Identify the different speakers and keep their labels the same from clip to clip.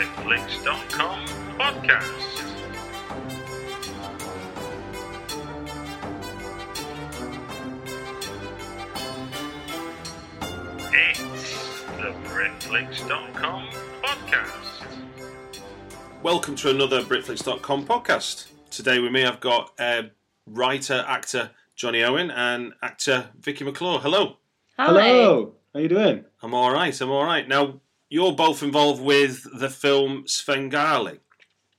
Speaker 1: the BritFlicks.com podcast. It's the BritFlicks.com podcast.
Speaker 2: Welcome to another Britflicks.com podcast. Today with me, I've got uh, writer, actor Jonny Owen and actor Vicky McClure. Hello.
Speaker 3: Hello. How are you doing?
Speaker 2: I'm all right. I'm all right. Now, you're both involved with the film Svengali.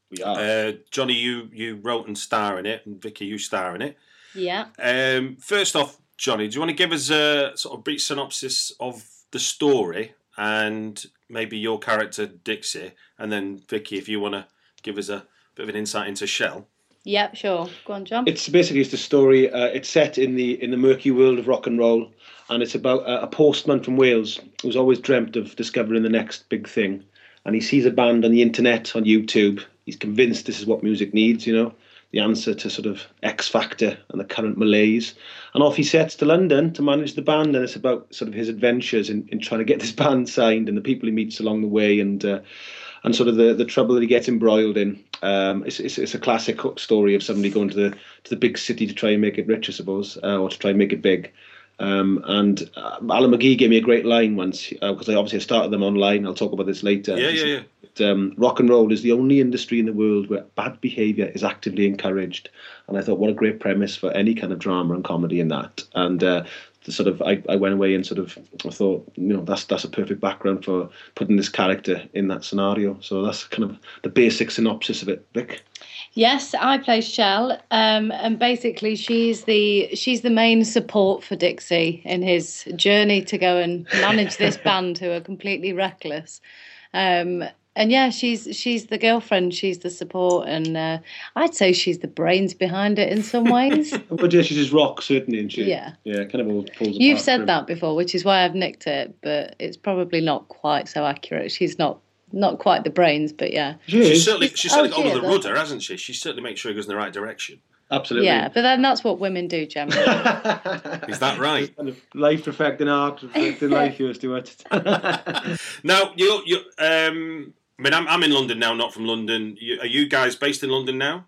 Speaker 3: We are.
Speaker 2: Uh, Jonny, you you wrote and star in it, and Vicky, you star in it.
Speaker 4: Yeah.
Speaker 2: Um, first off, Jonny, do you want to give us a sort of brief synopsis of the story and maybe your character Dixie, and then Vicky, if you want to give us a bit of an insight into Shell.
Speaker 4: Yep, sure. Go on, John.
Speaker 3: it's basically it's the story. Uh, it's set in the in the murky world of rock and roll, and it's about a, a postman from Wales who's always dreamt of discovering the next big thing, and he sees a band on the internet on YouTube. He's convinced this is what music needs. You know, the answer to sort of X Factor and the current malaise. And off he sets to London to manage the band, and it's about sort of his adventures in, in trying to get this band signed and the people he meets along the way, and uh, and sort of the, the trouble that he gets embroiled in. Um, it's, it's, it's a classic story of somebody going to the to the big city to try and make it rich, I suppose, uh, or to try and make it big. Um, and uh, Alan McGee gave me a great line once because I obviously started them online. I'll talk about this later.
Speaker 2: Yeah, yeah,
Speaker 3: said Um, rock and roll is the only industry in the world where bad behaviour is actively encouraged. And I thought, what a great premise for any kind of drama and comedy in that. And uh, the sort of, I, I went away and sort of, I thought, you know, that's that's a perfect background for putting this character in that scenario. So that's kind of the basic synopsis of it, Vic.
Speaker 4: Yes, I play Shell, um, and basically she's the she's the main support for Dixie in his journey to go and manage this band who are completely reckless. Um, and yeah, she's she's the girlfriend, she's the support, and uh, I'd say she's the brains behind it in some ways.
Speaker 3: But yeah, she's just rock, certainly, isn't she?
Speaker 4: Yeah.
Speaker 3: Yeah, kind of all pulls
Speaker 4: You've
Speaker 3: apart
Speaker 4: said that before, which is why I've nicked it, but it's probably not quite so accurate. She's not not quite the brains, but yeah.
Speaker 3: She
Speaker 2: She's certainly she's
Speaker 4: Oh,
Speaker 2: certainly got
Speaker 4: dear,
Speaker 2: under the rudder, hasn't she? She certainly makes sure it goes in the right direction.
Speaker 3: Absolutely.
Speaker 4: Yeah, but then that's what women do generally.
Speaker 2: Is that right?
Speaker 3: Kind of life reflecting art, reflecting life, you Stuart.
Speaker 2: Now you you um. I mean, I'm, I'm in London now, not from London. You, are you guys based in London now?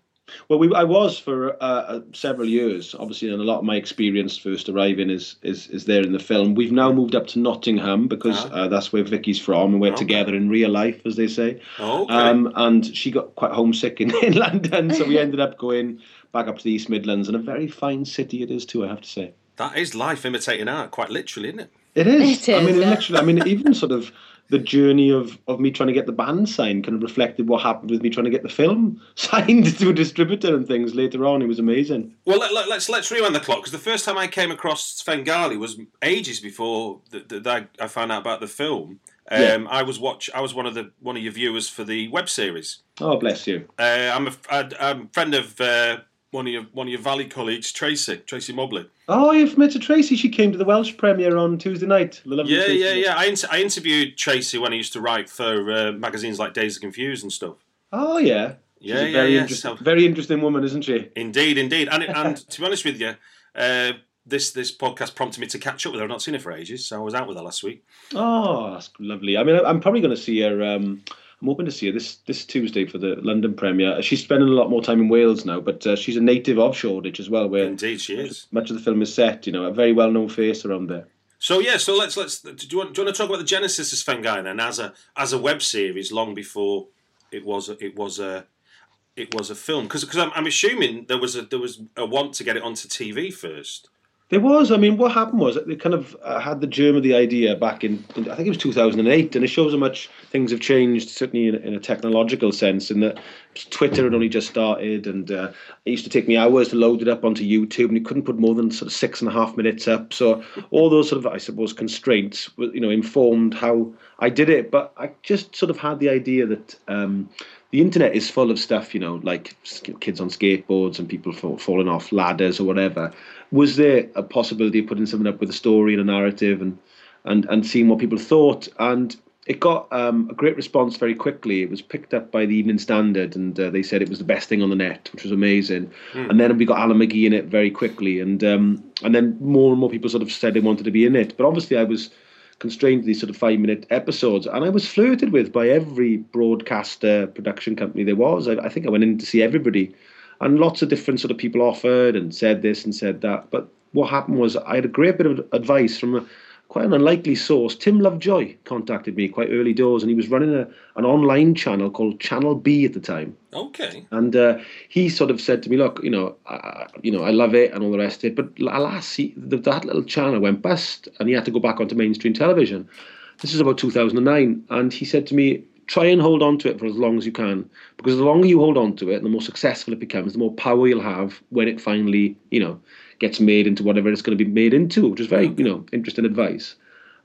Speaker 3: well, we, I was for uh, uh, several years, obviously, and a lot of my experience first arriving is, is is there in the film. We've now moved up to Nottingham because
Speaker 2: Ah.
Speaker 3: uh, that's where Vicky's from, and we're
Speaker 2: Okay.
Speaker 3: together in real life, as they say.
Speaker 2: Oh, okay.
Speaker 3: Um, and she got quite homesick in, in London, so we ended up going back up to the East Midlands, and a very fine city it is too, I have to say.
Speaker 2: that is life imitating art, quite literally, isn't it?
Speaker 3: It is.
Speaker 4: It
Speaker 3: I mean,
Speaker 4: yeah.
Speaker 3: literally. I mean, even sort of the journey of, of me trying to get the band signed kind of reflected what happened with me trying to get the film signed to a distributor and things later on. It was amazing.
Speaker 2: Well, let, let, let's let's rewind the clock because the first time I came across Svengali was ages before that I found out about the film. Um,
Speaker 3: Yeah.
Speaker 2: I was watch. I was one of the one of your viewers for the web series.
Speaker 3: Oh, bless you.
Speaker 2: Uh, I'm a I, I'm a friend of uh, one of your one of your Valley colleagues, Tracy Tracy Mobley.
Speaker 3: Oh, you've met Tracy. She came to the Welsh premiere on Tuesday night. The
Speaker 2: Yeah,
Speaker 3: Tracy.
Speaker 2: yeah, yeah. I, inter- I interviewed Tracy when I used to write for uh, magazines like Dazed and Confused and stuff.
Speaker 3: Oh, yeah. She's
Speaker 2: Yeah,
Speaker 3: a
Speaker 2: yeah,
Speaker 3: very
Speaker 2: yeah.
Speaker 3: Interesting,
Speaker 2: So-
Speaker 3: very interesting woman, isn't she?
Speaker 2: Indeed, indeed. And and to be honest with you, uh, this this podcast prompted me to catch up with her. I've not seen her for ages, so I was out with her last week.
Speaker 3: Oh, that's lovely. I mean, I'm probably going to see her. Um, I'm hoping to see her this this Tuesday for the London premiere. She's spending a lot more time in Wales now, but uh, she's a native of Shoreditch as well, where
Speaker 2: Indeed, she is.
Speaker 3: much of the film is set. You know, a very well known face around there.
Speaker 2: So yeah, so let's let's do you want do you want to talk about the genesis of Svengali then as a as a web series long before it was it was a it was a film because because I'm, I'm assuming there was a there was a want to get it onto TV first.
Speaker 3: There was. I mean, what happened was they kind of uh, had the germ of the idea back in, in, I think it was 2008, and it shows how much things have changed, certainly in, in a technological sense. In that Twitter had only just started, and uh, it used to take me hours to load it up onto YouTube, and you couldn't put more than sort of six and a half minutes up. So all those sort of, I suppose, constraints, you know, informed how I did it. But I just sort of had the idea that. Um, the internet is full of stuff, you know, like kids on skateboards and people fall, falling off ladders or whatever. Was there a possibility of putting something up with a story and a narrative and and and seeing what people thought? And it got um, a great response very quickly. It was picked up by the Evening Standard, and uh, they said it was the best thing on the net, which was amazing. Mm. And then we got Alan McGee in it very quickly, and um, and then more and more people sort of said they wanted to be in it. But obviously, I was constrained to these sort of five minute episodes. And I was flirted with by every broadcaster production company there was. I, I, think I went in to see everybody. And lots of different sort of people offered and said this and said that. But what happened was I had a great bit of advice from a, quite an unlikely source. Tim Lovejoy contacted me quite early doors, and he was running a, an online channel called Channel B at the time.
Speaker 2: Okay.
Speaker 3: And uh, he sort of said to me, "Look, you know, I, you know, I love it and all the rest of it, but alas, he, the, that little channel went bust, and he had to go back onto mainstream television. This is about 2009, and he said to me." Try and hold on to it for as long as you can, because the longer you hold on to it, the more successful it becomes, the more power you'll have when it finally, you know, gets made into whatever it's going to be made into, which is very, you know, interesting advice.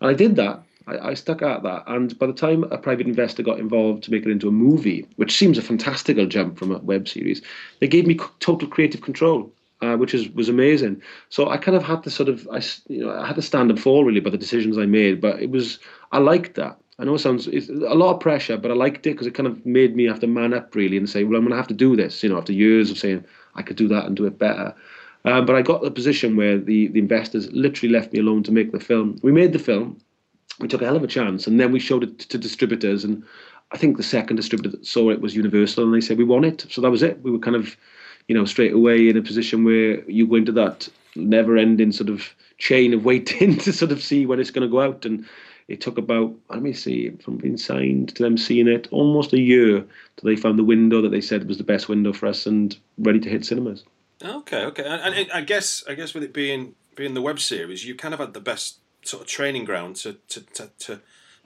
Speaker 3: And I did that. I, I, stuck at that. And by the time a private investor got involved to make it into a movie, which seems a fantastical jump from a web series, they gave me total creative control. Uh, which is was amazing. So I kind of had to sort of I you know I had to stand and fall really by the decisions I made, but it was I liked that. I know it sounds it's a lot of pressure, but I liked it because it kind of made me have to man up really and say, well, I'm going to have to do this. You know, after years of saying I could do that and do it better. Um, but I got the position where the, the investors literally left me alone to make the film. We made the film, we took a hell of a chance, and then we showed it to distributors. And I think the second distributor that saw it was Universal, and they said we want it. So that was it. We were kind of, you know, straight away in a position where you go into that never-ending sort of chain of waiting to sort of see when it's going to go out. And it took about let me see from being signed to them seeing it almost a year till they found the window that they said was the best window for us and ready to hit cinemas.
Speaker 2: Okay, okay, and, I guess I guess with it being being the web series, you kind of had the best sort of training ground to to to to,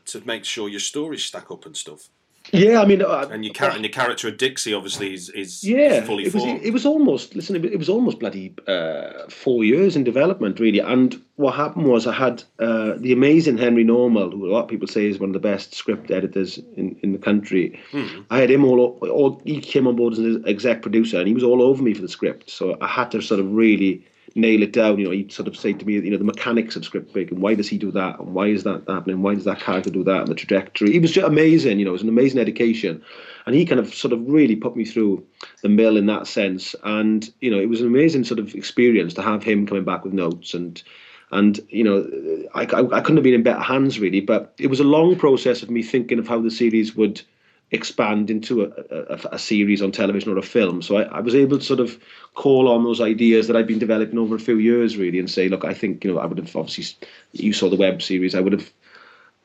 Speaker 2: to make sure your stories stack up and stuff.
Speaker 3: Yeah, I mean, uh,
Speaker 2: and your character, and your character of Dixie obviously is, is
Speaker 3: yeah,
Speaker 2: fully
Speaker 3: it was,
Speaker 2: formed.
Speaker 3: It was almost listen, it was almost bloody uh, four years in development, really. And what happened was I had uh, the amazing Henry Normal, who a lot of people say is one of the best script editors in, in the country.
Speaker 2: Hmm.
Speaker 3: I had him all, all. He came on board as an exec producer, and he was all over me for the script. So I had to sort of really nail it down. You know, he'd sort of say to me, you know, the mechanics of script making. Why does he do that? And why is that happening? Why does that character do that? And the trajectory. He was just amazing. You know, it was an amazing education, and he kind of sort of really put me through the mill in that sense. And you know, it was an amazing sort of experience to have him coming back with notes and. And you know, I, I, I couldn't have been in better hands really. But it was a long process of me thinking of how the series would expand into a, a, a, series on television or a film. So I, I, was able to sort of call on those ideas that I'd been developing over a few years, really, and say, look, I think you know I would have obviously you saw the web series. I would have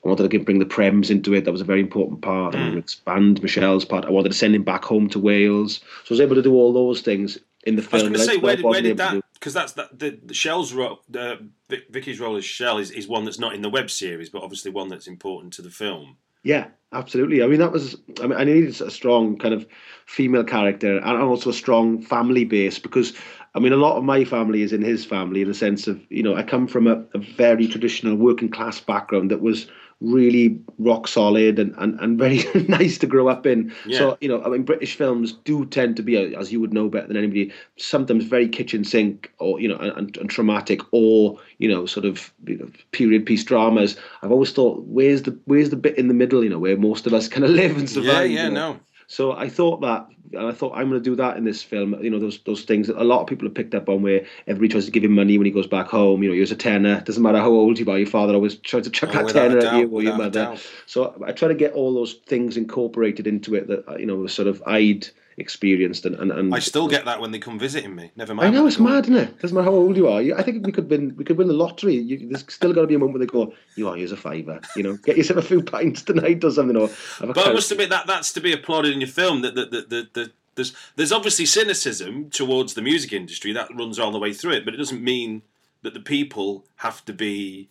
Speaker 3: I wanted to bring the Prems into it. That was a very important part. Mm. I wanted to expand Michelle's part. I wanted to send him back home to Wales. So I was able to do all those things in the film.
Speaker 2: I was going to say, where did, where did that? Because that's that the, the Shell's role, the Vicky's role as Shell is, is one that's not in the web series, but obviously one that's important to the film.
Speaker 3: Yeah, absolutely. I mean, that was. I mean, I needed a strong kind of female character and also a strong family base because I mean, a lot of my family is in his family in the sense of you know I come from a, a very traditional working class background that was really rock solid and, and, and very nice to grow up in. Yeah. So, you know, I mean, British films do tend to be, as you would know better than anybody, sometimes very kitchen sink or, you know, and, and traumatic or, you know, sort of you know, period piece dramas. I've always thought, where's the where's the bit in the middle, you know, where most of us kind of live and survive?
Speaker 2: Yeah, yeah,
Speaker 3: you know?
Speaker 2: no.
Speaker 3: So I thought that, and I thought I'm going to do that in this film. You know, those those things that a lot of people have picked up on, where everybody tries to give him money when he goes back home. You know, here's a tenner. Doesn't matter how old you are, your father always tries to chuck
Speaker 2: Oh,
Speaker 3: that tenner at you or your mother. So I try to get all those things incorporated into it that you know sort of I'd experienced and, and, and
Speaker 2: I still get that when they come visiting me. Never mind.
Speaker 3: I
Speaker 2: know
Speaker 3: it's mad, isn't it? Doesn't matter how old you are. I think we could win. We could win the lottery. You, there's still got to be a moment where they go, "You are, here's a fiver." You know, get yourself a few pints tonight or something. Or have a
Speaker 2: But I must admit that that's to be applauded in your film. That that that, that, that there's there's obviously cynicism towards the music industry that runs all the way through it, but it doesn't mean that the people have to be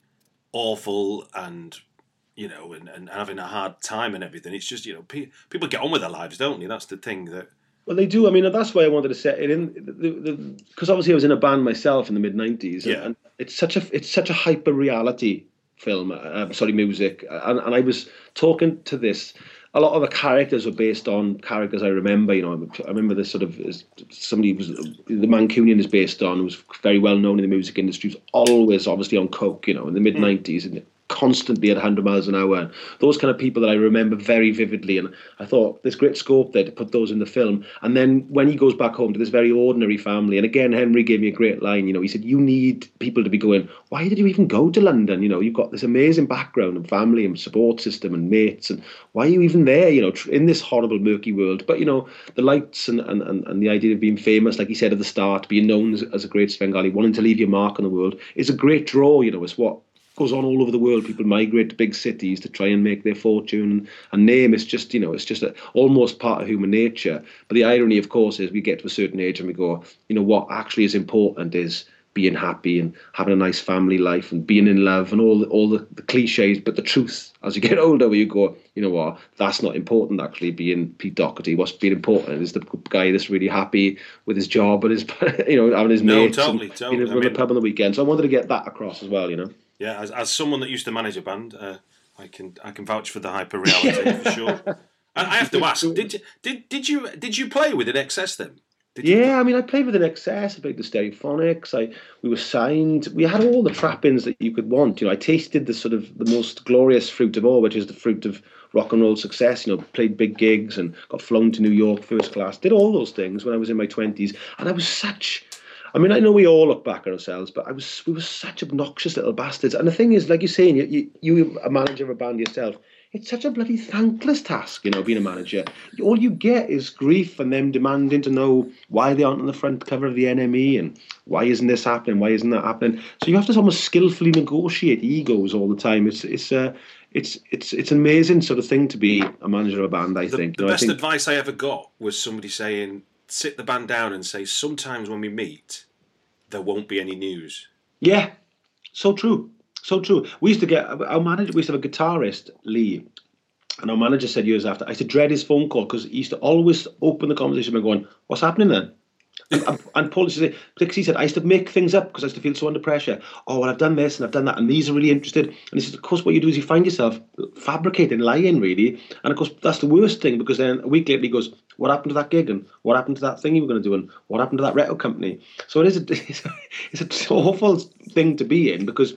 Speaker 2: awful and you know and, and having a hard time and everything. It's just you know pe- people get on with their lives, don't they? That's the thing that
Speaker 3: Well, they do. I mean, that's why I wanted to set it in, because obviously I was in a band myself in the mid '90s,
Speaker 2: Yeah.
Speaker 3: and it's such a it's such a hyper reality film. Uh, sorry, music, and, and I was talking to this. A lot of the characters were based on characters I remember. You know, I remember this sort of is- somebody was the Mancunian is based on was very well known in the music industry. Was always obviously on coke. You know, in the mid '90s, and constantly at 100 miles an hour. Those kind of people that I remember very vividly. And I thought there's great scope there to put those in the film. And then when he goes back home to this very ordinary family, and again, Henry gave me a great line. You know, he said, You need people to be going, Why did you even go to London? You know, you've got this amazing background and family and support system and mates. And why are you even there, you know, in this horrible, murky world? But, you know, the lights and, and, and, and the idea of being famous, like he said at the start, being known as, as a great Svengali, wanting to leave your mark on the world, is a great draw, you know, it's what goes on all over the world. People migrate to big cities to try and make their fortune. And name is just, you know, it's just a, almost part of human nature. But the irony, of course, is we get to a certain age and we go, you know, what actually is important is being happy and having a nice family life and being in love and all the, all the, the cliches. But the truth, as you get older, where you go, you know what, that's not important. Actually, being Pete Doherty, what's being important is the guy that's really happy with his job and his, you know, having his
Speaker 2: No,
Speaker 3: mates
Speaker 2: totally,
Speaker 3: and
Speaker 2: totally.
Speaker 3: being
Speaker 2: I
Speaker 3: at the pub on the weekend. So I wanted to get that across as well, you know.
Speaker 2: Yeah, as, as someone that used to manage a band, uh, I can I can vouch for the hyper reality for sure. I, I have to ask, did you did did you did you play with an XS then? Did
Speaker 3: Yeah, I mean, I played with an XS, I played the Stereophonics. I we were signed. We had all the trappings that you could want. You know, I tasted the sort of the most glorious fruit of all, which is the fruit of rock and roll success. You know, played big gigs and got flown to New York first class. Did all those things when I was in my twenties, and I was such. I mean, I know we all look back at ourselves, but I was we were such obnoxious little bastards. And the thing is, like you're saying, you you, you a manager of a band yourself. It's such a bloody thankless task, you know, being a manager. All you get is grief and them demanding to know why they aren't on the front cover of the NME and why isn't this happening, why isn't that happening. So you have to almost skillfully negotiate egos all the time. It's it's uh, it's it's it's an amazing sort of thing to be a manager of a band. I
Speaker 2: The,
Speaker 3: think.
Speaker 2: the
Speaker 3: You know, I
Speaker 2: best
Speaker 3: think-
Speaker 2: advice I ever got was somebody saying, sit the band down and say, sometimes when we meet, there won't be any news.
Speaker 3: Yeah, so true, so true. We used to get our manager. We used to have a guitarist, Lee, and our manager said years after, I used to dread his phone call because he used to always open the conversation by going, "What's happening then?" And, and, Paul used to say, Dixie said, I used to make things up because I used to feel so under pressure. Oh, well, I've done this and I've done that, and these are really interested. And he said, of course, what you do is you find yourself fabricating, lying, really. And of course, that's the worst thing because then a week later he goes, what happened to that gig and what happened to that thing you were going to do and what happened to that record company? So it is a, it's, a, it's an awful thing to be in because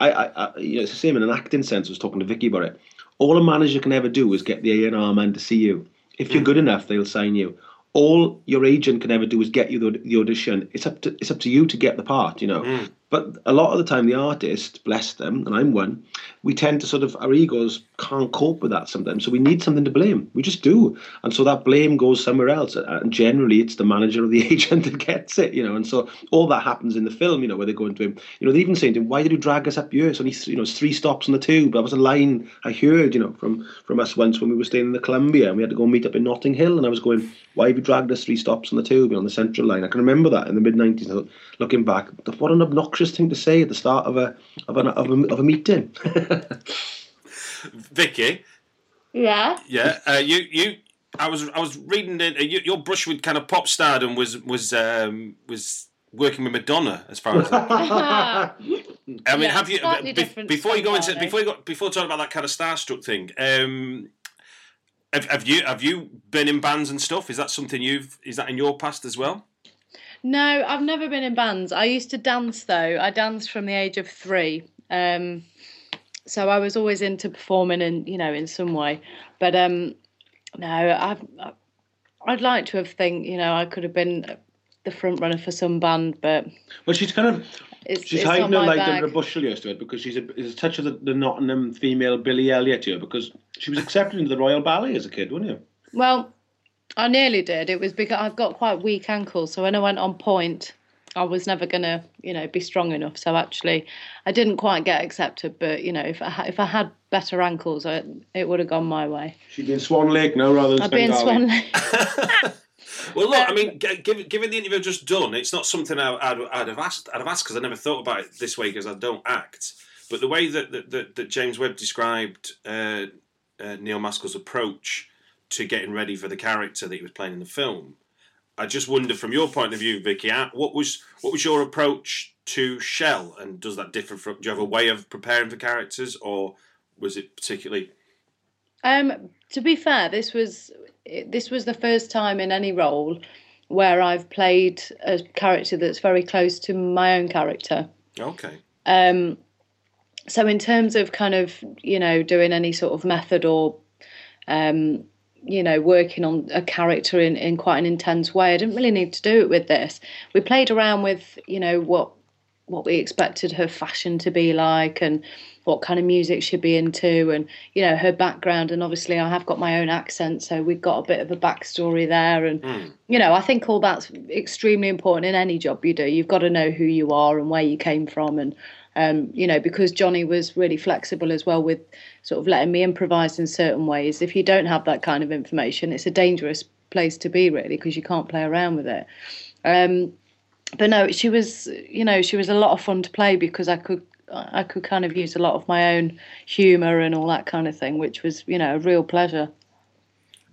Speaker 3: I, I, I you know, it's the same in an acting sense. I was talking to Vicky about it. All a manager can ever do is get the A&R man to see you. If you're mm. good enough, they'll sign you. All your agent can ever do is get you the, the audition. It's up to it's up to you to get the part, you know. Mm. But a lot of the time, the artist, bless them, and I'm one, we tend to sort of our egos can't cope with that sometimes. So we need something to blame. We just do, and so that blame goes somewhere else. And generally, it's the manager or the agent that gets it, you know. And so all that happens in the film, you know, where they go into him, you know, they even saying to him, "Why did you drag us up here? It's only you know it's three stops on the tube." That was a line I heard, you know, from from us once when we were staying in the Columbia and we had to go meet up in Notting Hill, and I was going, "Why have you dragged us three stops on the tube you know, on the Central Line?" I can remember that in the mid '90s. Looking back, what an obnoxious thing to say at the start of a of a of a, of a meeting.
Speaker 2: Vicky,
Speaker 4: Yeah.
Speaker 2: yeah, uh, you you. I was I was reading that uh, you, your brush with kind of pop stardom was was um, was working with Madonna as far as that. I mean,
Speaker 4: Yeah,
Speaker 2: have you be- before you go into before you go before talking about that kind of starstruck thing? Um, have, have you have you been in bands and stuff? Is that something you've is that in your past as well?
Speaker 4: No, I've never been in bands. I used to dance though. I danced from the age of three. Um, so I was always into performing and you know, in some way. But um, no, I've, I- I'd like to have think, you know, I could have been the front runner for some band, but
Speaker 3: Well, she's kind of
Speaker 4: it's,
Speaker 3: she's
Speaker 4: it's
Speaker 3: hiding her
Speaker 4: bag.
Speaker 3: under a bushel years to it because she's a, there's a touch of the, the Nottingham female Billy Elliot here because she was accepted into the Royal Ballet as a kid, wasn't you?
Speaker 4: Well, I nearly did. It was because I've got quite weak ankles, so when I went on point, I was never gonna, you know, be strong enough. So actually, I didn't quite get accepted. But you know, if I ha- if I had better ankles, I, it would have gone my way.
Speaker 3: She'd be in Swan Lake now rather than
Speaker 4: I'd be in Swan Lake.
Speaker 2: Well, look, I mean, given, given the interview I've just done, it's not something I, I'd, I'd have asked. I'd have asked because I never thought about it this way because I don't act. But the way that that, that, that James Webb described uh, uh, Neil Maskell's approach to getting ready for the character that he was playing in the film, I just wonder, from your point of view, Vicky, what was what was your approach to Shell, and does that differ from? Do you have a way of preparing for characters, or was it particularly?
Speaker 4: Um, to be fair, this was this was the first time in any role where I've played a character that's very close to my own character.
Speaker 2: Okay.
Speaker 4: Um, so in terms of kind of you know doing any sort of method or um, you know working on a character in, in quite an intense way, I didn't really need to do it with this. We played around with you know what what we expected her fashion to be like and what kind of music she'd be into and you know her background. And obviously I have got my own accent so we've got a bit of a backstory there. And hmm. you know I think all that's extremely important in any job you do. You've got to know who you are and where you came from and um, you know because Jonny was really flexible as well with sort of letting me improvise in certain ways if you don't have that kind of information it's a dangerous place to be really because you can't play around with it um, but no, she was, you know, she was a lot of fun to play because I could, I could kind of use a lot of my own humour and all that kind of thing, which was, you know, a real pleasure.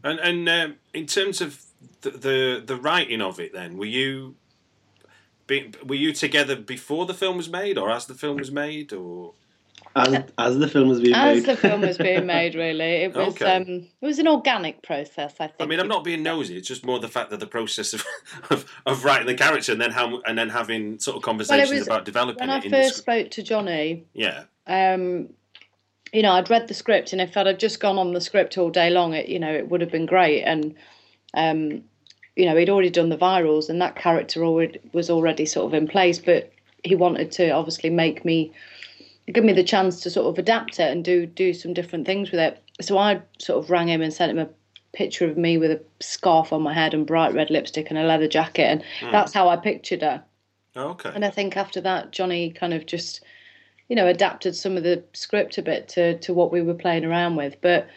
Speaker 2: And and um, in terms of the, the the writing of it, then were you be, were you together before the film was made, or as the film was made, or
Speaker 3: As, as the film was being
Speaker 4: As
Speaker 3: made.
Speaker 4: As the film was being made, really, it was,
Speaker 2: Okay.
Speaker 4: um, it was an organic process. I think.
Speaker 2: I mean, I'm not being nosy. It's just more the fact that the process of of, of writing the character and then how and then having sort of conversations
Speaker 4: was-
Speaker 2: about developing
Speaker 4: When
Speaker 2: it.
Speaker 4: I
Speaker 2: in the
Speaker 4: first
Speaker 2: script.
Speaker 4: spoke to Jonny,
Speaker 2: yeah,
Speaker 4: um, you know, I'd read the script, and if I'd have just gone on the script all day long, it you know, it would have been great. And um, you know, he'd already done the virals, and that character already was already sort of in place. But he wanted to obviously make me give me the chance to sort of adapt it and do do some different things with it. So I sort of rang him and sent him a picture of me with a scarf on my head and bright red lipstick and a leather jacket, and hmm. that's how I pictured her.
Speaker 2: Oh, okay.
Speaker 4: And I think after that, Jonny kind of just, you know, adapted some of the script a bit to, to what we were playing around with. But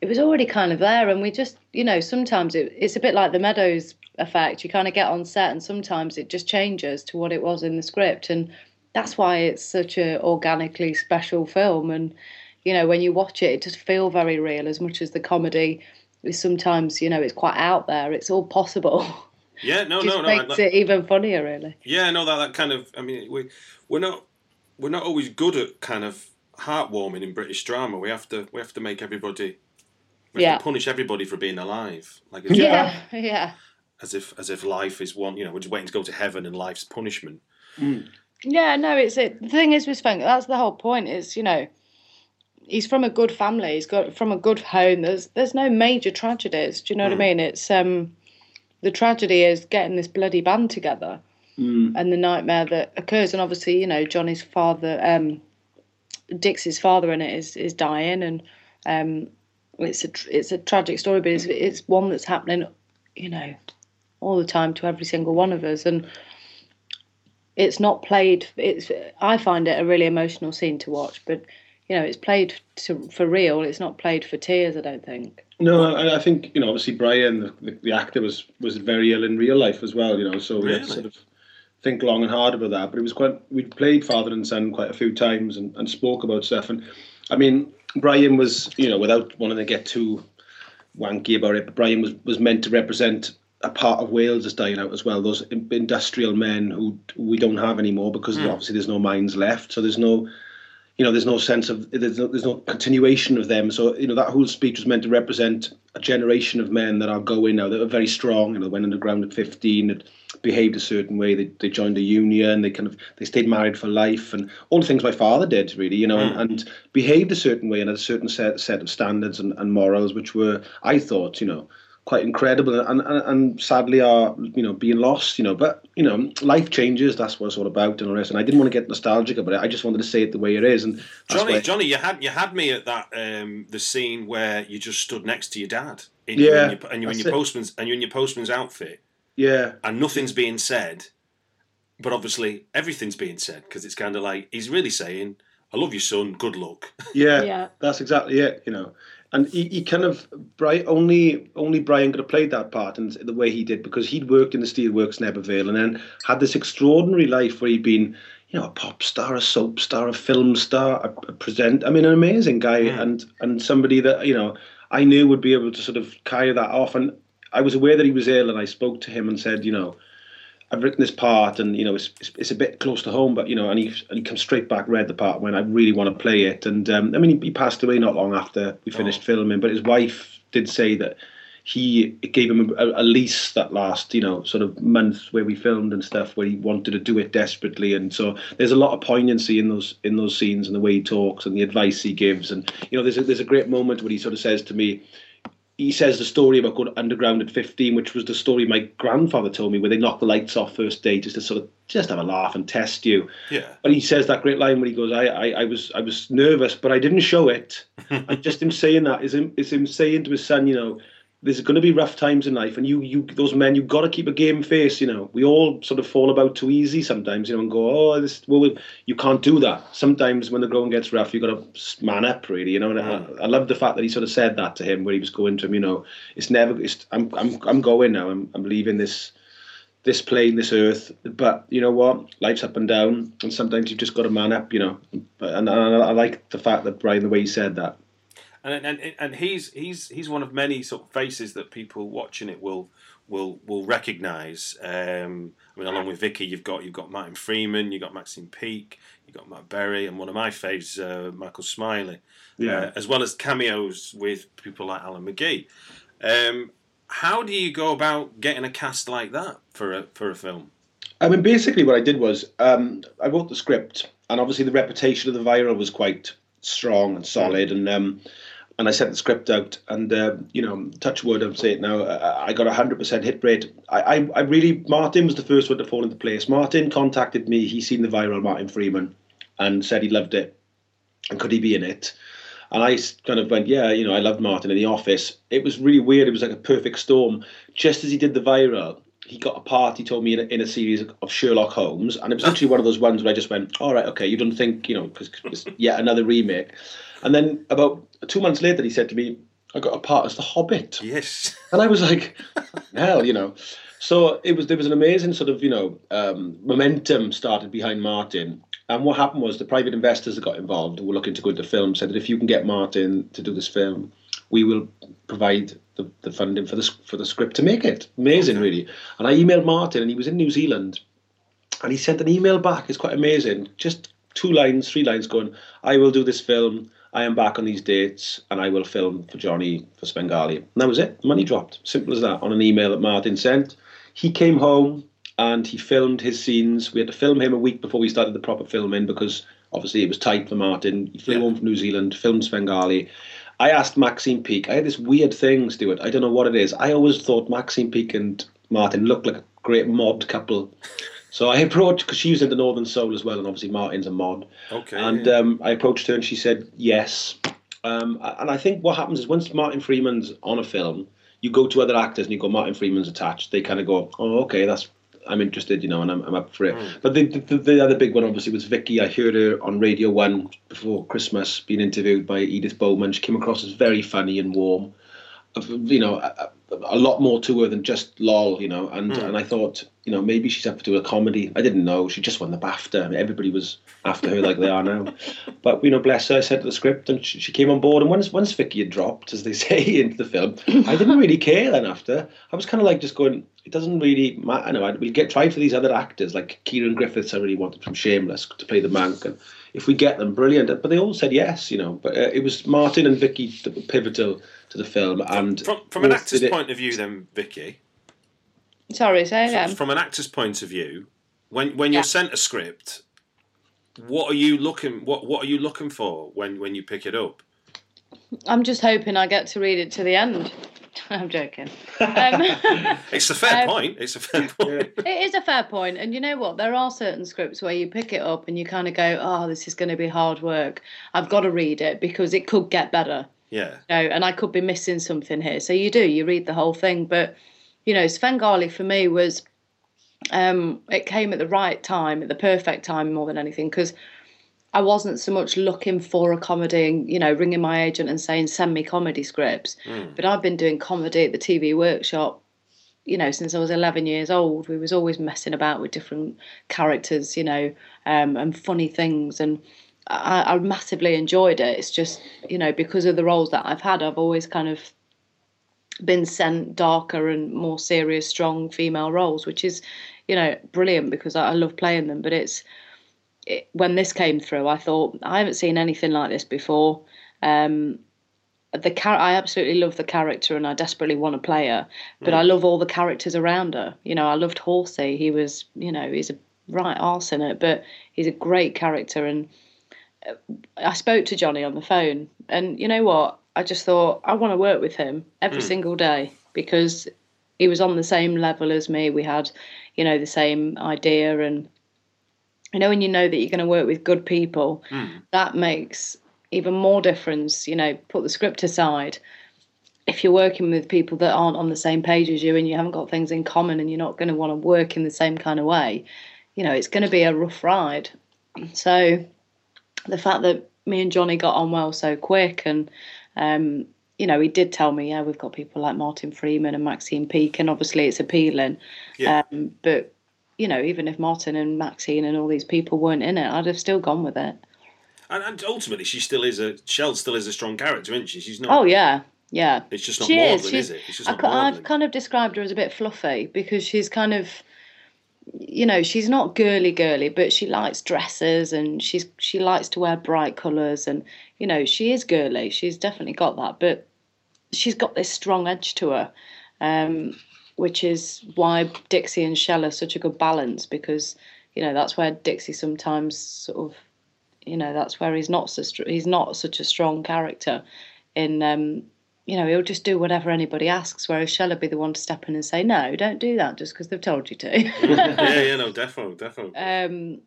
Speaker 4: it was already kind of there. And we just, you know, sometimes it, it's a bit like the Meadows effect. You kind of get on set and sometimes it just changes to what it was in the script. And that's why it's such a organically special film. And, you know, when you watch it, it just feel very real as much as the comedy is sometimes, you know, it's quite out there. It's all possible.
Speaker 2: yeah, no, no, no.
Speaker 4: Makes it even funnier, really.
Speaker 2: Yeah, no, that that kind of. I mean, we we're not we're not always good at kind of heartwarming in British drama. We have to we have to make everybody. We
Speaker 4: Yeah.
Speaker 2: to punish everybody for being alive, like as,
Speaker 4: Yeah, yeah.
Speaker 2: as if as if life is one. You know, we're just waiting to go to heaven and life's punishment.
Speaker 4: Yeah, no, it's it. The thing is with Sven, that's the whole point. Is you know, he's from a good family. He's got from a good home. There's there's no major tragedies. Do you know what I mean? It's um, the tragedy is getting this bloody band together, and the nightmare that occurs. And obviously, you know, Jonny's father, um, Dixie's father in it is is dying, and um, it's a it's a tragic story, but it's it's one that's happening, you know, all the time to every single one of us, and it's not played it's i find it a really emotional scene to watch but you know it's played to, for real it's not played for tears i don't think
Speaker 3: No, I, I think you know. Obviously, Brian, the, the, the actor, was was very ill in real life as well. You know, so we had to
Speaker 2: Really?
Speaker 3: sort of think long and hard about that. But it was quite. We played father and son quite a few times and, and spoke about stuff. And I mean, Brian was, you know, without wanting to get too wanky about it, but Brian was was meant to represent a part of Wales that's dying out as well. Those industrial men who we don't have anymore because hmm. obviously there's no mines left. So there's no you know, there's no sense of there's no, there's no continuation of them. So you know that whole speech was meant to represent a generation of men that are going now that are very strong. You know, went underground at 15, had behaved a certain way. They, they joined a union. They kind of they stayed married for life, and all the things my father did really. You know, and, hmm. and behaved a certain way and had a certain set set of standards and, and morals, which were I thought you know quite incredible and, and and sadly are you know being lost you know but you know life changes that's what it's all about and all this and I didn't want to get nostalgic about it I just wanted to say it the way it is and
Speaker 2: Jonny,
Speaker 3: why-
Speaker 2: Jonny, you had you had me at that um, the scene where you just stood next to your dad, in,
Speaker 3: Yeah,
Speaker 2: in your, and you're in your
Speaker 3: it.
Speaker 2: postman's and you're in your postman's outfit,
Speaker 3: yeah
Speaker 2: and nothing's being said, but obviously everything's being said because it's kind of like he's really saying, "I love you, son. Good luck."
Speaker 3: Yeah,
Speaker 4: Yeah.
Speaker 3: that's exactly it. You know, and he, he kind of Brian only only Brian could have played that part in the way he did because he'd worked in the steelworks in Ebbw Vale and then had this extraordinary life where he'd been. You know, a pop star, a soap star, a film star, a, a present. I mean, an amazing guy, and and somebody that you know I knew would be able to sort of carry that off. And I was aware that he was ill, and I spoke to him and said, you know, I've written this part, and you know, it's, it's, it's a bit close to home, but you know, and he and he comes straight back, read the part when I really want to play it, and um, I mean, he, he passed away not long after we finished filming, but his wife did say that he gave him a, a lease that last, you know, sort of month where we filmed and stuff, where he wanted to do it desperately, and so there's a lot of poignancy in those in those scenes and the way he talks and the advice he gives, and you know, there's a, there's a great moment where he sort of says to me he says the story about going underground at 15, which was the story my grandfather told me, where they knock the lights off first day just to sort of just have a laugh and test you.
Speaker 2: Yeah.
Speaker 3: But he says that great line when he goes, I, I, I was I was nervous, but I didn't show it. and just him saying that is him is him saying to his son, you know, there's going to be rough times in life, and you you those men, you've got to keep a game face. You know, we all sort of fall about too easy sometimes. You know, and go, oh, this well, you can't do that. Sometimes when the going gets rough, you've got to man up, really. You know, and I, mm. I love the fact that he sort of said that to him, where he was going to him. You know, it's never. It's, I'm I'm I'm going now. I'm I'm leaving this this plane, this earth. But you know what? Life's up and down, and sometimes you've just got to man up. You know, But- and, and I like the fact that Brian, the way he said that.
Speaker 2: And and and he's he's he's one of many sort of faces that people watching it will will will recognise. Um, I mean, along with Vicky, you've got you've got Martin Freeman, you've got Maxine Peake, you've got Matt Berry, and one of my faves, uh, Michael Smiley,
Speaker 3: Yeah.
Speaker 2: uh, as well as cameos with people like Alan McGee. Um, how do you go about getting a cast like that for a for a film?
Speaker 3: I mean, basically, what I did was um, I wrote the script, and obviously the reputation of the viral was quite strong and solid, and um, and I sent the script out, and uh, you know, touch wood, I'm saying it now, I, I got a hundred percent hit rate. I, I, I really, Martin was the first one to fall into place. Martin contacted me. He seen the viral Martin Freeman, and said he loved it, and could he be in it? And I kind of went, yeah, you know, I loved Martin in the office. It was really weird. It was like a perfect storm. Just as he did the viral, he got a part. He told me in a, in a series of Sherlock Holmes, and it was actually one of those ones where I just went, all right, okay, you don't think, you know, because it's yet another remake. And then about two months later, he said to me, I got a part as the Hobbit.
Speaker 2: Yes.
Speaker 3: And I was like, hell, you know. So it was there was an amazing sort of you know um, momentum started behind Martin. And what happened was the private investors that got involved who were looking to go into film said that if you can get Martin to do this film, we will provide the, the funding for the for the script to make it. Amazing, really. And I emailed Martin, and he was in New Zealand, and he sent an email back. It's quite amazing. Just two lines, three lines, going, "I will do this film. I am back on these dates, and I will film for Jonny for Svengali." And that was it. Money dropped. Simple as that. On an email that Martin sent. He came home and he filmed his scenes. We had to film him a week before we started the proper filming because obviously it was tight for Martin. He flew
Speaker 2: Yeah.
Speaker 3: home from New Zealand, filmed Svengali. I asked Maxine Peake. I had this weird thing, Stuart. I don't know what it is. I always thought Maxine Peake and Martin looked like a great mod couple. So I approached because she was in the Northern Soul as well, and obviously Martin's a mod.
Speaker 2: Okay.
Speaker 3: And um, I approached her, and she said yes. Um, and I think what happens is once Martin Freeman's on a film, you go to other actors and you go, Martin Freeman's attached. They kind of go, oh, okay, that's I'm interested, you know, and I'm, I'm up for it. Hmm. But the, the the other big one obviously was Vicky. I heard her on Radio One before Christmas being interviewed by Edith Bowman. She came across as very funny and warm. Uh, you know, a, a- a lot more to her than just lol. You know, and hmm. and I thought, you know, maybe she's up to do a comedy. I didn't know. She just won the BAFTA. I mean, everybody was after her like they are now. But you know, bless her. I said the script, and she, she came on board. And once once Vicky had dropped, as they say, into the film, I didn't really care. Then after, I was kind of like just going. It doesn't really matter. I know I, we get tried for these other actors like Ciarán Griffiths. I really wanted from Shameless to play the monk, and if we get them, brilliant. But they all said yes, you know. But uh, it was Martin and Vicky that were pivotal to the film, and
Speaker 2: from from an actor's point of view, then Vicky,
Speaker 4: Sorry, say again.
Speaker 2: from an actor's point of view, when when
Speaker 4: Yeah.
Speaker 2: you're sent a script, what are you looking what what are you looking for when when you pick it up?
Speaker 4: I'm just hoping I get to read it to the end. I'm joking. Um,
Speaker 2: It's a fair
Speaker 4: Um,
Speaker 2: point. It's a fair point.
Speaker 4: it is a fair point. point, and you know what? There are certain scripts where you pick it up and you kind of go, "Oh, this is going to be hard work. I've got to read it because it could get better."
Speaker 2: Yeah.
Speaker 4: you know, and I could be missing something here. So you do, you read the whole thing. But, you know, Svengali for me was, um, it came at the right time, at the perfect time more than anything, because I wasn't so much looking for a comedy and, you know, ringing my agent and saying, send me comedy scripts. But I've been doing comedy at the TV workshop, you know, since I was 11 years old. We was always messing about with different characters, you know, um, and funny things. And I, I massively enjoyed it. It's just, you know, because of the roles that I've had, I've always kind of been sent darker and more serious, strong female roles, which is, you know, brilliant because I, I love playing them. But it's it, when this came through, I thought I haven't seen anything like this before. Um, the char- I absolutely love the character and I desperately want to play her, but I love all the characters around her. You know, I loved Horsey. He was, you know, he's a right arse in it, but he's a great character. And uh, I spoke to Jonny on the phone, and you know what? I just thought I want to work with him every hmm. single day because he was on the same level as me. We had, you know, the same idea, and you know, when you know that you're going to work with good people, hmm. that makes even more difference. You know, put the script aside. If you're working with people that aren't on the same page as you and you haven't got things in common and you're not going to want to work in the same kind of way, you know, it's going to be a rough ride. So the fact that me and Jonny got on well so quick and um, you know, he did tell me, yeah, we've got people like Martin Freeman and Maxine Peake, and obviously it's appealing.
Speaker 2: Yeah.
Speaker 4: Um, but you know, even if Martin and Maxine and all these people weren't in it, I'd have still gone with it.
Speaker 2: And, and ultimately, she still is a Shell still is a strong character, isn't she? She's not.
Speaker 4: Oh yeah, yeah.
Speaker 2: It's just not
Speaker 4: she
Speaker 2: maudlin,
Speaker 4: is.
Speaker 2: is,
Speaker 4: She's,
Speaker 2: it? It's just
Speaker 4: I,
Speaker 2: not
Speaker 4: ca- I've kind of described her as a bit fluffy because she's kind of, you know, she's not girly girly, but she likes dresses and she's she likes to wear bright colours and you know she is girly. She's definitely got that, but she's got this strong edge to her, um, which is why Dixie and Shell are such a good balance because you know that's where Dixie sometimes sort of, you know, that's where he's not so he's not such a strong character in um, you know, he'll just do whatever anybody asks, whereas Shell will be the one to step in and say, no, don't do that just because they've told you to.
Speaker 2: yeah, yeah, no, definitely, definitely.
Speaker 4: um,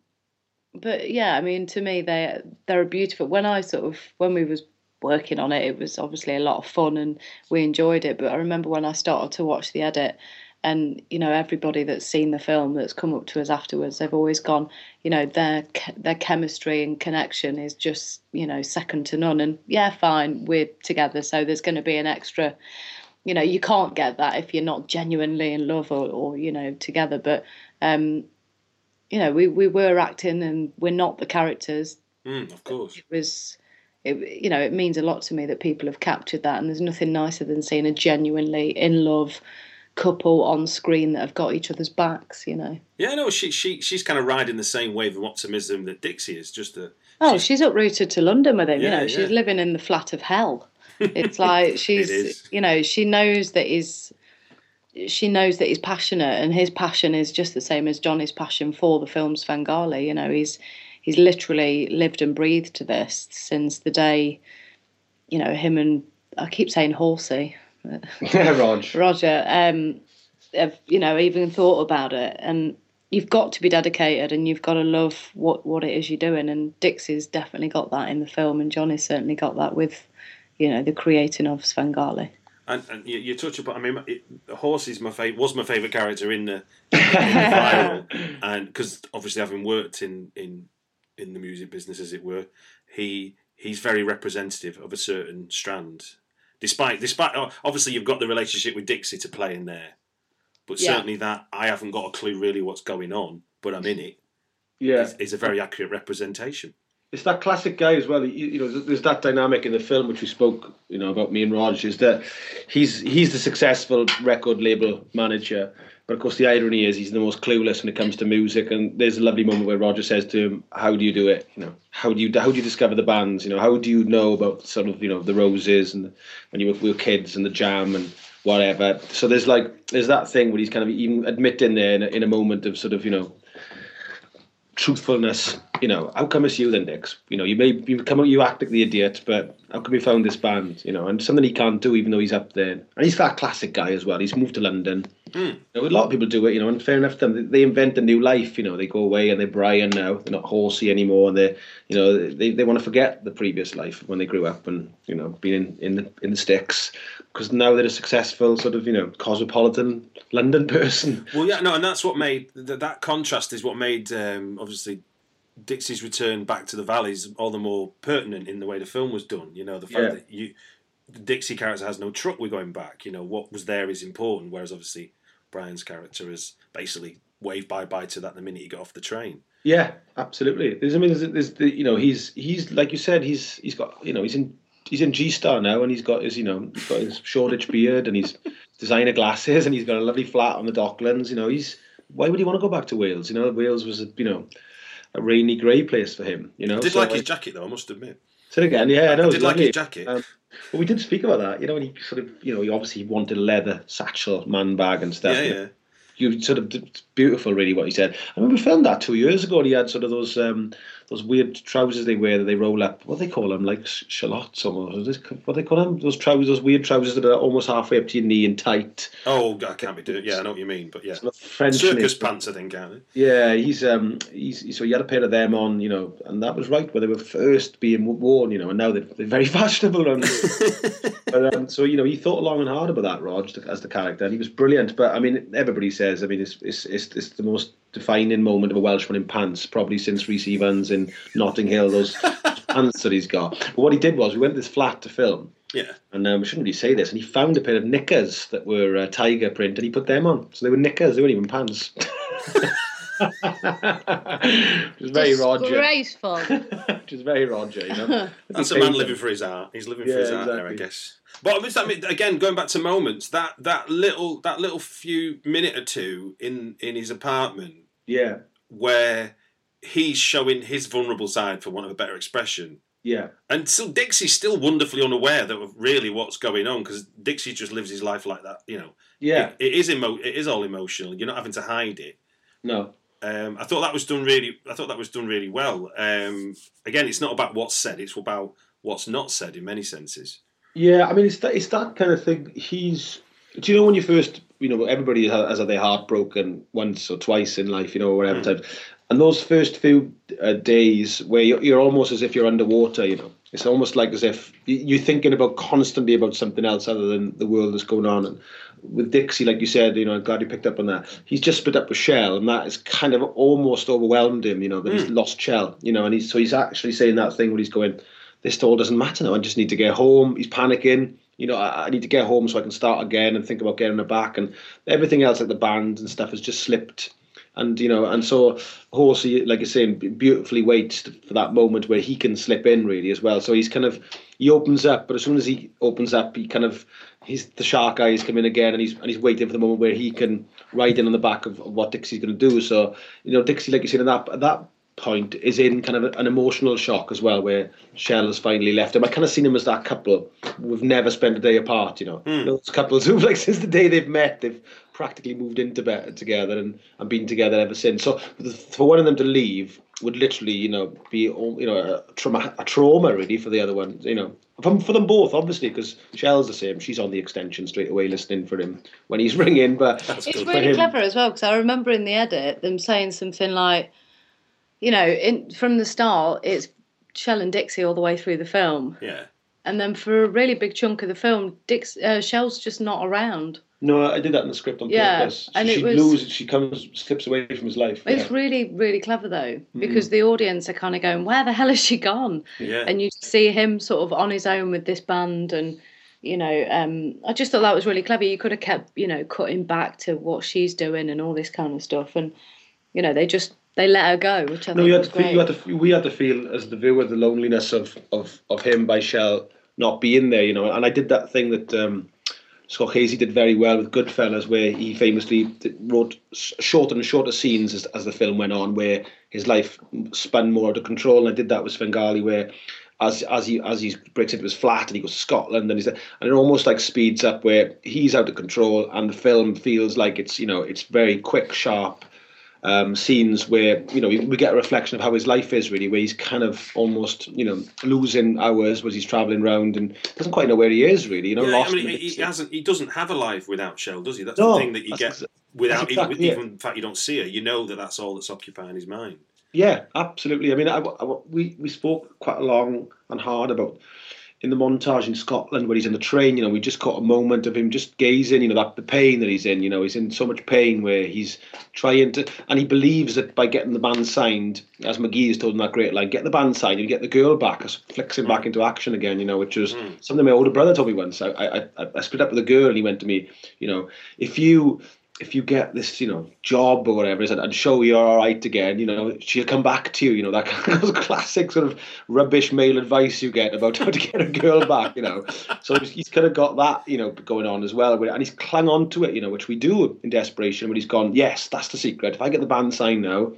Speaker 4: but yeah, I mean, to me, they they're beautiful. When I sort of when we was working on it, it was obviously a lot of fun and we enjoyed it. But I remember when I started to watch the edit, and you know, everybody that's seen the film that's come up to us afterwards, they've always gone, you know, their their chemistry and connection is just you know second to none. And yeah, fine, we're together, so there's going to be an extra. You know, you can't get that if you're not genuinely in love or, or you know together. But um, you know, we, we were acting and we're not the characters.
Speaker 2: Mm, of course.
Speaker 4: It was, it, you know, it means a lot to me that people have captured that. And there's nothing nicer than seeing a genuinely in love couple on screen that have got each other's backs, you know.
Speaker 2: Yeah, no, she she she's kind of riding the same wave of optimism that Dixie is. Just a
Speaker 4: Oh, she's uprooted to London with him, you
Speaker 2: Yeah,
Speaker 4: know, she's living in the flat of hell. It's like she's,
Speaker 2: is.
Speaker 4: you know, she knows that he's, she knows that he's passionate and his passion is just the same as Jonny's passion for the film Svengali. You know, he's he's literally lived and breathed to this since the day, you know, him and I keep saying Horsey,
Speaker 3: Rog.
Speaker 4: Roger, um, have you know even thought about it, and you've got to be dedicated, and you've got to love what what it is you're doing. And Dixie's definitely got that in the film, and Jonny's certainly got that with, you know, the creating of Svengali.
Speaker 2: and, and you, you touch upon. I mean, it, Horse is my favorite. Was my favorite character in the, in the viral, and because obviously having worked in in in the music business, as it were, he he's very representative of a certain strand. Despite despite obviously you've got the relationship with Dixie to play in there, but
Speaker 4: Yeah.
Speaker 2: certainly that I haven't got a clue really what's going on, but I'm in it.
Speaker 3: Yeah.
Speaker 2: Is, is a very accurate representation.
Speaker 3: It's that classic guy as well. You, you know, there's that dynamic in the film which we spoke, you know, about me and Rog is that he's he's the successful record label manager, but of course the irony is he's the most clueless when it comes to music. And there's a lovely moment where Roger says to him, "How do you do it? You know, how do you how do you discover the bands? You know, how do you know about sort of you know the roses and when you were, we were kids and the jam and." Whatever. So there's like there's that thing where he's kind of even admitting there in a, in a moment of sort of you know truthfulness you know, how come it's you then, Dix? You know, you may you come you act like the idiot, but how come you found this band? You know, and something he can't do even though he's up there. And he's that classic guy as well. He's moved to London. You know, a lot of people do it, you know, and fair enough to them. They invent a new life, you know. They go away and they're Brian now. They're not horsey anymore, and they, you know, they, they want to forget the previous life when they grew up and you know being in in the in the sticks because now they're a successful sort of you know cosmopolitan London person.
Speaker 2: Well, yeah, no, and that's what made that, that contrast is what made um, obviously Dixie's return back to the valleys all the more pertinent in the way the film was done. You know, the fact
Speaker 3: Yeah.
Speaker 2: that you the Dixie character has no truck with going back. You know, what was there is important, whereas obviously Brian's character is basically waved bye bye to that the minute he got off the train.
Speaker 3: Yeah, absolutely. There's, I mean, there's, there's the, you know, he's he's like you said, he's he's got, you know, he's in he's in G Star now, and he's got his, you know, he's got his Shoreditch beard, and he's designer glasses, and he's got a lovely flat on the Docklands. You know, he's why would he want to go back to Wales? You know, Wales was you know, a rainy grey place for him. You know,
Speaker 2: I did
Speaker 3: So,
Speaker 2: like his jacket though, I must admit.
Speaker 3: Say again, yeah, I know.
Speaker 2: I did like
Speaker 3: lovely.
Speaker 2: his jacket.
Speaker 3: Um, well, we did speak about that. You know, when he sort of, you know, he obviously wanted a leather satchel, man bag, and stuff.
Speaker 2: yeah, yeah.
Speaker 3: You sort of it's beautiful, really, what he said. I mean, we filmed that two years ago. And he had sort of those um, those weird trousers they wear that they roll up. What do they call them? Like sh- shallots almost. Is What do they call them? Those trousers, those weird trousers that are almost halfway up to your knee and tight.
Speaker 2: Oh, I can't be doing. Yeah, I know what you mean, but yeah,
Speaker 3: French.
Speaker 2: circus pants, I think, aren't they?
Speaker 3: Yeah, he's um he's so he had a pair of them on, you know, and that was right where they were first being worn, you know, and now they're, they're very fashionable. around here. but um, so you know, he thought long and hard about that, Rog, as the character, and he was brilliant. But I mean, everybody says, I mean, it's it's it's, it's the most defining moment of a Welshman in pants, probably since Rhys Ifans in Notting Hill. Those pants that he's got. But what he did was, we went to this flat to film.
Speaker 2: Yeah.
Speaker 3: And um, we shouldn't really say this. And he found a pair of knickers that were uh, tiger print, and he put them on. So they were knickers; they weren't even pants. Which was very Roger.
Speaker 4: Disgraceful.
Speaker 3: Which is very Roger, you know.
Speaker 2: That's a man living for his art. He's living
Speaker 3: Yeah,
Speaker 2: for his art there, I guess. But I mean, I mean, again, going back to moments, that that little that little few minute or two in in his apartment
Speaker 3: Yeah,
Speaker 2: where he's showing his vulnerable side, for want of a better expression.
Speaker 3: yeah,
Speaker 2: And so Dixie's still wonderfully unaware that of really what's going on because Dixie just lives his life like that. You know,
Speaker 3: yeah.
Speaker 2: it, it is emo- It is all emotional. You're not having to hide it.
Speaker 3: No,
Speaker 2: Um, I thought that was done really. I thought that was done really well. Um, again, it's not about what's said; it's about what's not said in many senses.
Speaker 3: yeah. I mean, it's that it's that kind of thing. He's. Do you know when you first, you know, everybody has, had their heart broken once or twice in life, you know, whatever
Speaker 2: Mm.
Speaker 3: time. And those first few uh, days where you're, you're almost as if you're underwater, you know, it's almost like as if you're thinking about constantly about something else other than the world that's going on. And with Dixie, like you said, you know, I'm glad you picked up on that. He's just split up with Shell, and that has kind of almost overwhelmed him, you know, that he's lost Shell, you know, and he's so he's actually saying that thing where he's going, this all doesn't matter now. I just need to get home. He's panicking. You know, I, I need to get home so I can start again and think about getting her back. And everything else, like the band and stuff, has just slipped. And you know, and so Horsey, like you're saying, beautifully waits for that moment where he can slip in, really, as well. So he's kind of he opens up, but as soon as he opens up, he kind of he's the shark eyes come in again, and he's and he's waiting for the moment where he can ride in on the back of, of what Dixie's going to do. So you know, Dixie, like you said, in that that point is in kind of an emotional shock as well, where Shell has finally left him. I kind of seen him as that couple who've never spent a day apart. You know, hmm. those couples who like since the day they've met, they've practically moved into bed together and, and been together ever since. So for one of them to leave would literally, you know, be all- you know a trauma, a trauma really for the other one. You know, for, for them both, obviously, because Shell's the same. She's on the extension straight away, listening for him when he's ringing. But
Speaker 4: It's really clever as well because I remember in the edit them saying something like, you know, in from the start it's Shell and Dixie all the way through the film,
Speaker 2: Yeah,
Speaker 4: and then for a really big chunk of the film, Dix uh, Shell's just not around.
Speaker 3: No, I did that in the script on
Speaker 4: Yeah,
Speaker 3: purpose.
Speaker 4: and
Speaker 3: she
Speaker 4: it was-
Speaker 3: loses, she comes, slips away from his life.
Speaker 4: It's
Speaker 3: yeah.
Speaker 4: really, really clever though,
Speaker 3: Mm.
Speaker 4: because the audience are kind of going, "Where the hell has she gone?"
Speaker 2: yeah.
Speaker 4: And you see him sort of on his own with this band, and you know, um, I just thought that was really clever. You could have kept, you know, cutting back to what she's doing and all this kind of stuff, and you know, they just they let her go, which I
Speaker 3: No,
Speaker 4: think
Speaker 3: you had feel, you had to, feel- we had to feel as the viewer the loneliness of, of, of him by Shell not being there, you know. And I did that thing that um, Scorsese did very well with Goodfellas, where he famously did- wrote shorter and shorter scenes as, as the film went on, where his life spun more out of control. And I did that with Svengali, where as as he as he breaks into his flat and he goes to Scotland and he's and it almost like speeds up where he's out of control and the film feels like it's you know it's very quick, sharp, um, scenes where you know we, we get a reflection of how his life is really, where he's kind of almost you know losing hours as he's travelling around and doesn't quite know where he is really. You know,
Speaker 2: Yeah,
Speaker 3: lost.
Speaker 2: I mean, he, he hasn't. He doesn't have a life without Shell, does he? That's
Speaker 3: No,
Speaker 2: the thing that you get
Speaker 3: exa-
Speaker 2: without even,
Speaker 3: exactly
Speaker 2: even the fact you don't see her. You know that that's all that's occupying his mind.
Speaker 3: Yeah, absolutely. I mean, I, I- we we spoke quite long and hard about in the montage in Scotland where he's in the train. You know, we just caught a moment of him just gazing. You know, that the pain that he's in. You know, he's in so much pain where he's trying to, and he believes that by getting the band signed, as McGee has told him that great line, get the band signed you get the girl back, as flicks him back mm. into action again. You know, which was mm. something my older brother told me once. I, I I I split up with a girl and he went to me, you know, if you if you get this, you know, job or whatever, and, show you're all right again, you know, she'll come back to you. You know, that kind of classic sort of rubbish male advice you get about how to get a girl back. You know, so he's, kind of got that, you know, going on as well, and he's clung on to it. You know, which we do in desperation. When he's gone, yes, that's the secret. If I get the band signed now,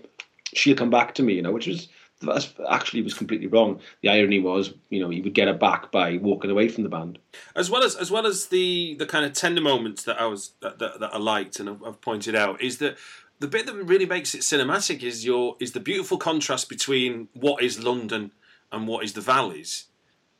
Speaker 3: she'll come back to me. You know, which was that's actually was completely wrong. The irony was, you know, he would get her back by walking away from the band.
Speaker 2: as well as as well as the the kind of tender moments that I was that, that, that I liked and I've, pointed out is that the bit that really makes it cinematic is your is the beautiful contrast between what is London and what is the valleys,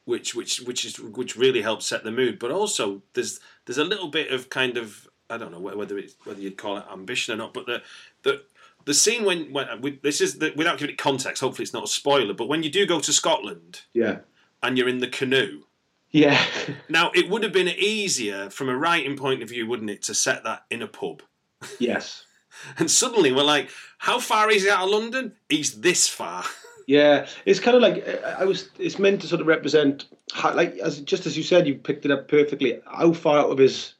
Speaker 2: which which which is which really helps set the mood. But also there's there's a little bit of kind of I don't know whether it's whether you'd call it ambition or not, but the the the scene when when uh, we, this is the, without giving it context. Hopefully, it's not a spoiler. But when you do go to Scotland
Speaker 3: Yeah,
Speaker 2: and you're in the canoe.
Speaker 3: yeah,
Speaker 2: Now, it would have been easier from a writing point of view, wouldn't it, to set that in a pub?
Speaker 3: yes.
Speaker 2: And suddenly we're like, how far is he out of London? He's this far.
Speaker 3: Yeah, it's kind of like I I was. It's meant to sort of represent, how, like as just as you said, you picked it up perfectly. How far out of his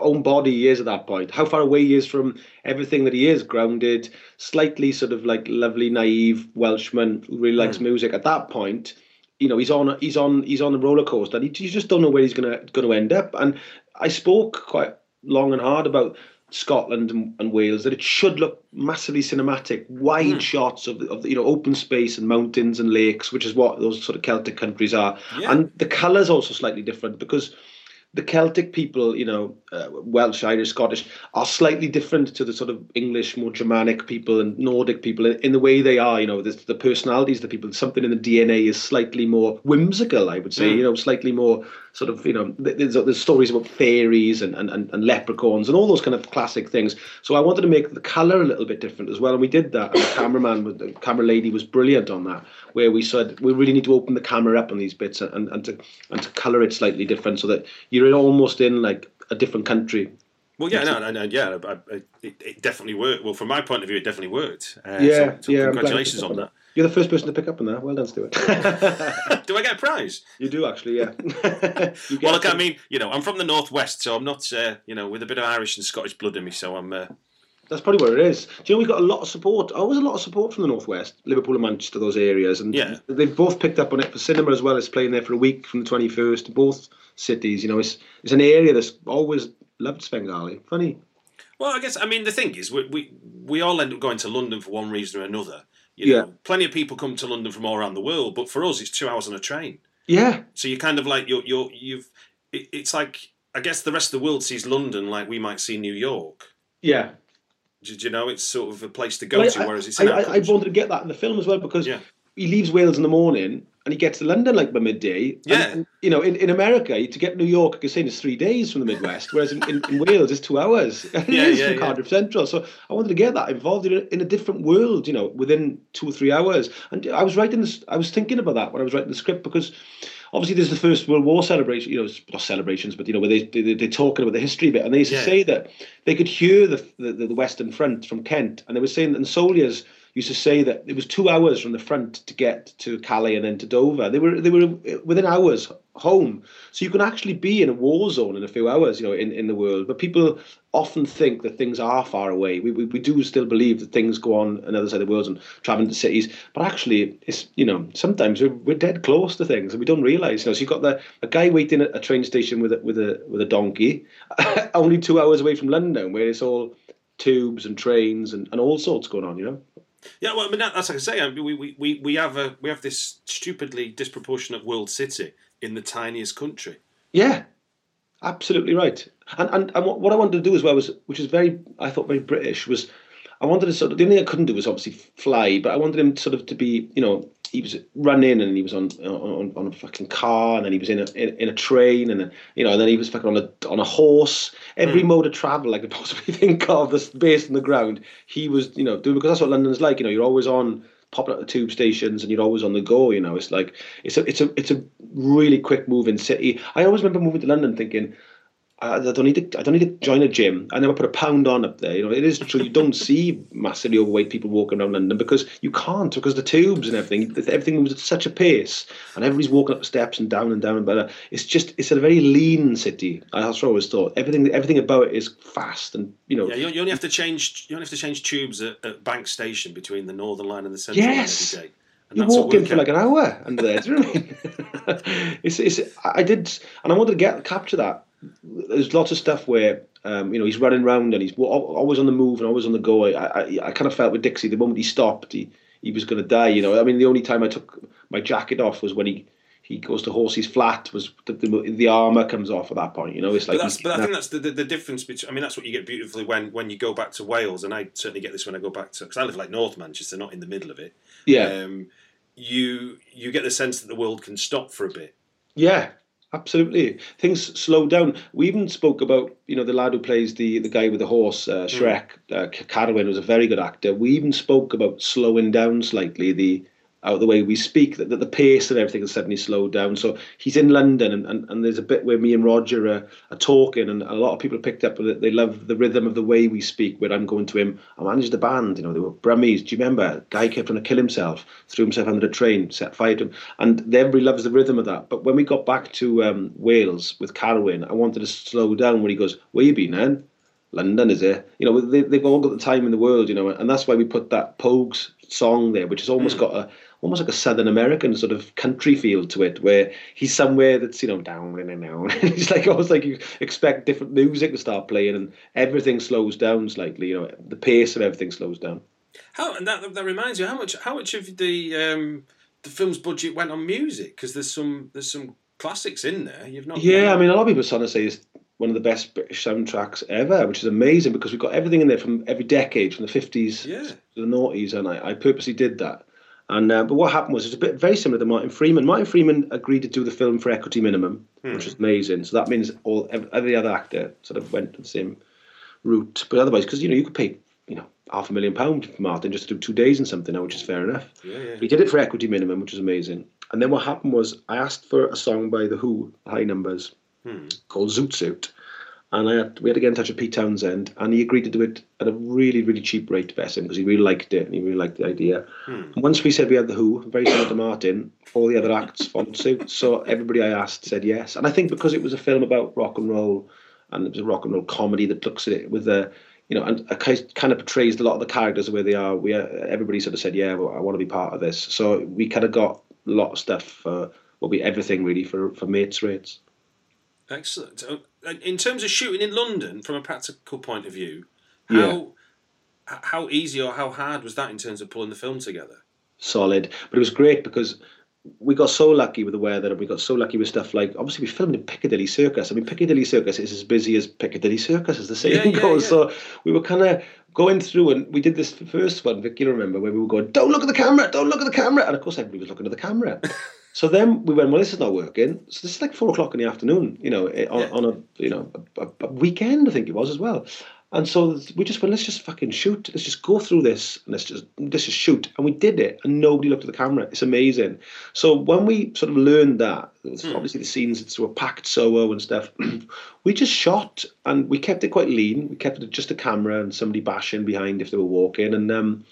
Speaker 3: own body he is at that point. How far away he is from everything that he is. Grounded, slightly sort of like lovely, naive Welshman who really likes hmm. music. At that point, you know, he's on. He's on. He's on the roller coaster. And he, you just don't know where he's gonna gonna end up. And I spoke quite long and hard about. Scotland and, and Wales that it should look massively cinematic, wide hmm. shots of of you know open space and mountains and lakes, which is what those sort of Celtic countries are.
Speaker 2: Yeah.
Speaker 3: And the colours also slightly different because the Celtic people, you know, uh, Welsh, Irish, Scottish, are slightly different to the sort of English, more Germanic people and Nordic people in, in the way they are. You know, the, the personalities, the people, something in the DNA is slightly more whimsical, I would say. You know, slightly more sort of, you know, there's, there's stories about fairies and, and, and, leprechauns and all those kind of classic things. So I wanted to make the colour a little bit different as well, and we did that. And the cameraman, the camera lady, was brilliant on that. Where we said we really need to open the camera up on these bits and, and, to and to colour it slightly different, so that you're almost in like a different country.
Speaker 2: Well, yeah, no, no, no yeah, I, I, it, it definitely worked. Well, from my point of view, it definitely worked. Uh,
Speaker 3: Yeah,
Speaker 2: so, so
Speaker 3: yeah. I'm glad you
Speaker 2: congratulations on that.
Speaker 3: You're the first person to pick up on that. Well done, Stuart.
Speaker 2: Do I get a prize?
Speaker 3: you do actually, yeah.
Speaker 2: Well, look, I mean, you know, I'm from the northwest, so I'm not, uh, you know, with a bit of Irish and Scottish blood in me. So I'm, uh,
Speaker 3: That's probably where it is. Do you know we got a lot of support? Always a lot of support from the northwest, Liverpool and Manchester, those areas, and
Speaker 2: Yeah.
Speaker 3: they've both picked up on it for cinema as well as playing there for a week from the twenty first. Both cities, you know, it's it's an area that's always loved Svengali. Funny,
Speaker 2: Well, I guess I mean the thing is we we, we all end up going to London for one reason or another. You know,
Speaker 3: Yeah.
Speaker 2: plenty of people come to London from all around the world, but for us, it's two hours on a train.
Speaker 3: yeah,
Speaker 2: So you're kind of like you're you're you've. It, it's like I guess the rest of the world sees London like we might see New York.
Speaker 3: yeah.
Speaker 2: Do you know, it's sort of a place to go
Speaker 3: Well,
Speaker 2: to,
Speaker 3: I,
Speaker 2: whereas it's
Speaker 3: I, I, I wanted to get that in the film as well because
Speaker 2: Yeah.
Speaker 3: he leaves Wales in the morning and he gets to London like by midday. And-
Speaker 2: Yeah.
Speaker 3: and, you know, in, in America, to get New York, you're saying it's three days from the Midwest, whereas in, in, in Wales it's two hours. it
Speaker 2: Yeah,
Speaker 3: is
Speaker 2: yeah,
Speaker 3: from
Speaker 2: yeah.
Speaker 3: Cardiff Central. So I wanted to get that involved in a, in a different world, you know, within two or three hours. And I was writing this, I was thinking about that when I was writing the script because obviously there's the First World War celebration, you know, not celebrations, but you know, where they, they they're talking about the history of it, and they used to
Speaker 2: Yeah.
Speaker 3: say that they could hear the, the the Western Front from Kent, and they were saying that the soldiers used to say that it was two hours from the front to get to Calais and then to Dover. They were they were within hours home, so you can actually be in a war zone in a few hours, you know, in, in the world. But people often think that things are far away. We, we, we do still believe that things go on another side of the world and traveling to cities, but actually, it's you know sometimes we're, we're dead close to things and we don't realise. You know, so you've got the a guy waiting at a train station with a with a with a donkey, only two hours away from London, where it's all tubes and trains and, and all sorts going on. You know.
Speaker 2: Yeah, well, I mean that, that's like I can say. I mean, we, we, we, have a we have this stupidly disproportionate world city in the tiniest country.
Speaker 3: Yeah, absolutely right. And and, and what, what I wanted to do as well was, which is very, I thought very British, was I wanted to sort of the only thing I couldn't do was obviously fly, but I wanted him sort of to be, you know, he was running and he was on on, on a fucking car and then he was in a in, in a train and then, you know and then he was fucking on a on a horse. Every
Speaker 2: Hmm.
Speaker 3: mode of travel I could possibly think of, this based on the ground, he was, you know, doing because that's what London's like. You know, you're always on popping up the tube stations and you're always on the go. You know, it's like it's a it's a it's a really quick moving city. I always remember moving to London thinking. I I don't need to. I don't need to join a gym. I never put a pound on up there. You know, it is true. You don't see massively overweight people walking around London because you can't because the tubes and everything. Everything moves at such a pace, and everybody's walking up the steps and down and down. But it's just it's a very lean city. That's what I always thought. Everything everything about it is fast and you know.
Speaker 2: Yeah, you, you only have to change. You only have to change tubes at, at Bank Station between the Northern Line and the Central
Speaker 3: Yes.
Speaker 2: Line every day. And
Speaker 3: You walk in for like an hour under there. Do you know what I mean? it's, it's, I did, and I wanted to get capture that. There's lots of stuff where um, you know he's running around and he's always on the move and always on the go. I, I, I kind of felt with Dixie the moment he stopped, he, he was going to die. You know, I mean, the only time I took my jacket off was when he he goes to Horsey's flat. Was the, the, the armor comes off at that point. You know, it's like
Speaker 2: But that's, but I think that's the, the, the difference between. I mean, that's what you get beautifully when, when you go back to Wales, and I certainly get this when I go back to because I live like North Manchester, not in the middle of it.
Speaker 3: yeah,
Speaker 2: Um, you you get the sense that the world can stop for a bit.
Speaker 3: Yeah, absolutely. Things slow down. We even spoke about you know the lad who plays the the guy with the horse, uh, Shrek. Uh, Carwin was a very good actor. We even spoke about slowing down slightly the out of the way we speak, that, that the pace and everything has suddenly slowed down. So he's in London, and, and, and there's a bit where me and Roger are, are talking, and a lot of people picked up that they love the rhythm of the way we speak. Where I'm going to him, I managed the band, you know, they were Brummies. Do you remember? Guy kept trying to kill himself, threw himself under a train, set fire to him, and everybody loves the rhythm of that. But when we got back to um, Wales with Carwin, I wanted to slow down. Where he goes, "Where you been, then?" London is it? You know, they, they've all got the time in the world, you know, and that's why we put that Pogues song there, which has almost got a almost like a Southern American sort of country feel to it, where he's somewhere that's you know down and down. it's like almost like you expect different music to start playing, and everything slows down slightly. You know, the pace of everything slows down.
Speaker 2: How and that that reminds you how much how much of the um, the film's budget went on music because there's some there's some classics in there. You've not
Speaker 3: Yeah, I mean, a lot of people are starting to say it's one of the best British soundtracks ever, which is amazing because we've got everything in there from every decade, from the 50s
Speaker 2: Yeah.
Speaker 3: To the noughties, and I, I purposely did that. And uh, but what happened was it's a bit very similar to Martin Freeman. Martin Freeman agreed to do the film for equity minimum, which is amazing. So that means all every other actor sort of went the same route. But otherwise, because you know you could pay you know half a million pound for Martin just to do two days and something, now, which is fair enough.
Speaker 2: Yeah, yeah.
Speaker 3: He did it for equity minimum, which was amazing. And then what happened was I asked for a song by the Who, High Numbers, called Zoot Suit. And I had, we had to get in touch with Pete Townshend, and he agreed to do it at a really, really cheap rate to Besson because he really liked it and he really liked the idea. And once we said we had the Who, very similar to Martin, all the other acts followed suit. So everybody I asked said yes. And I think because it was a film about rock and roll, and it was a rock and roll comedy that looks at it with a, you know, and kind of portrays a lot of the characters where they are. We uh, everybody sort of said, yeah, well, I want to be part of this. So we kind of got a lot of stuff for will be everything really for for mates rates.
Speaker 2: Excellent. In terms of shooting in London, from a practical point of view, how
Speaker 3: Yeah.
Speaker 2: how easy or how hard was that in terms of pulling the film together?
Speaker 3: solid. But it was great because we got so lucky with the weather and we got so lucky with stuff like obviously we filmed in Piccadilly Circus. I mean Piccadilly Circus is as busy as Piccadilly Circus as the saying
Speaker 2: Yeah,
Speaker 3: goes.
Speaker 2: yeah.
Speaker 3: So we were kind of going through and we did this first one, Vic, you remember, where we were going, Don't look at the camera, don't look at the camera and of course everybody was looking at the camera. so then we went, Well, this is not working. So this is like four o'clock in the afternoon, you know, eh, on,
Speaker 2: Yeah.
Speaker 3: on a you know a, a weekend I think it was as well. And so we just went, let's just fucking shoot. Let's just go through this and let's just let's just shoot. And we did it, and nobody looked at the camera. It's amazing. So when we sort of learned that, it was obviously the scenes were packed Soho and stuff. we just shot, and we kept it quite lean. We kept it just a camera and somebody bashing behind if they were walking, and um,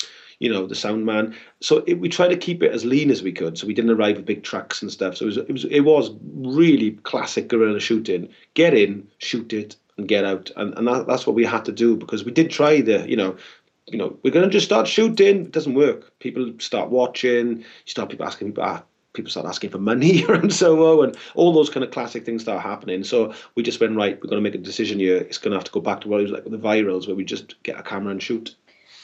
Speaker 3: you know the sound man. So it, we tried to keep it as lean as we could. So we didn't arrive with big trucks and stuff. So it was it was it was really classic guerrilla shooting. Get in, shoot it, and get out. And and that, that's what we had to do because we did try the you know. You know, we're going to just start shooting. It doesn't work. People start watching. You start people asking. Ah, people start asking for money and so on, and all those kind of classic things start happening. So we just went right. We're going to make a decision here. It's going to have to go back to what it was like with the virals, where we just get a camera and shoot.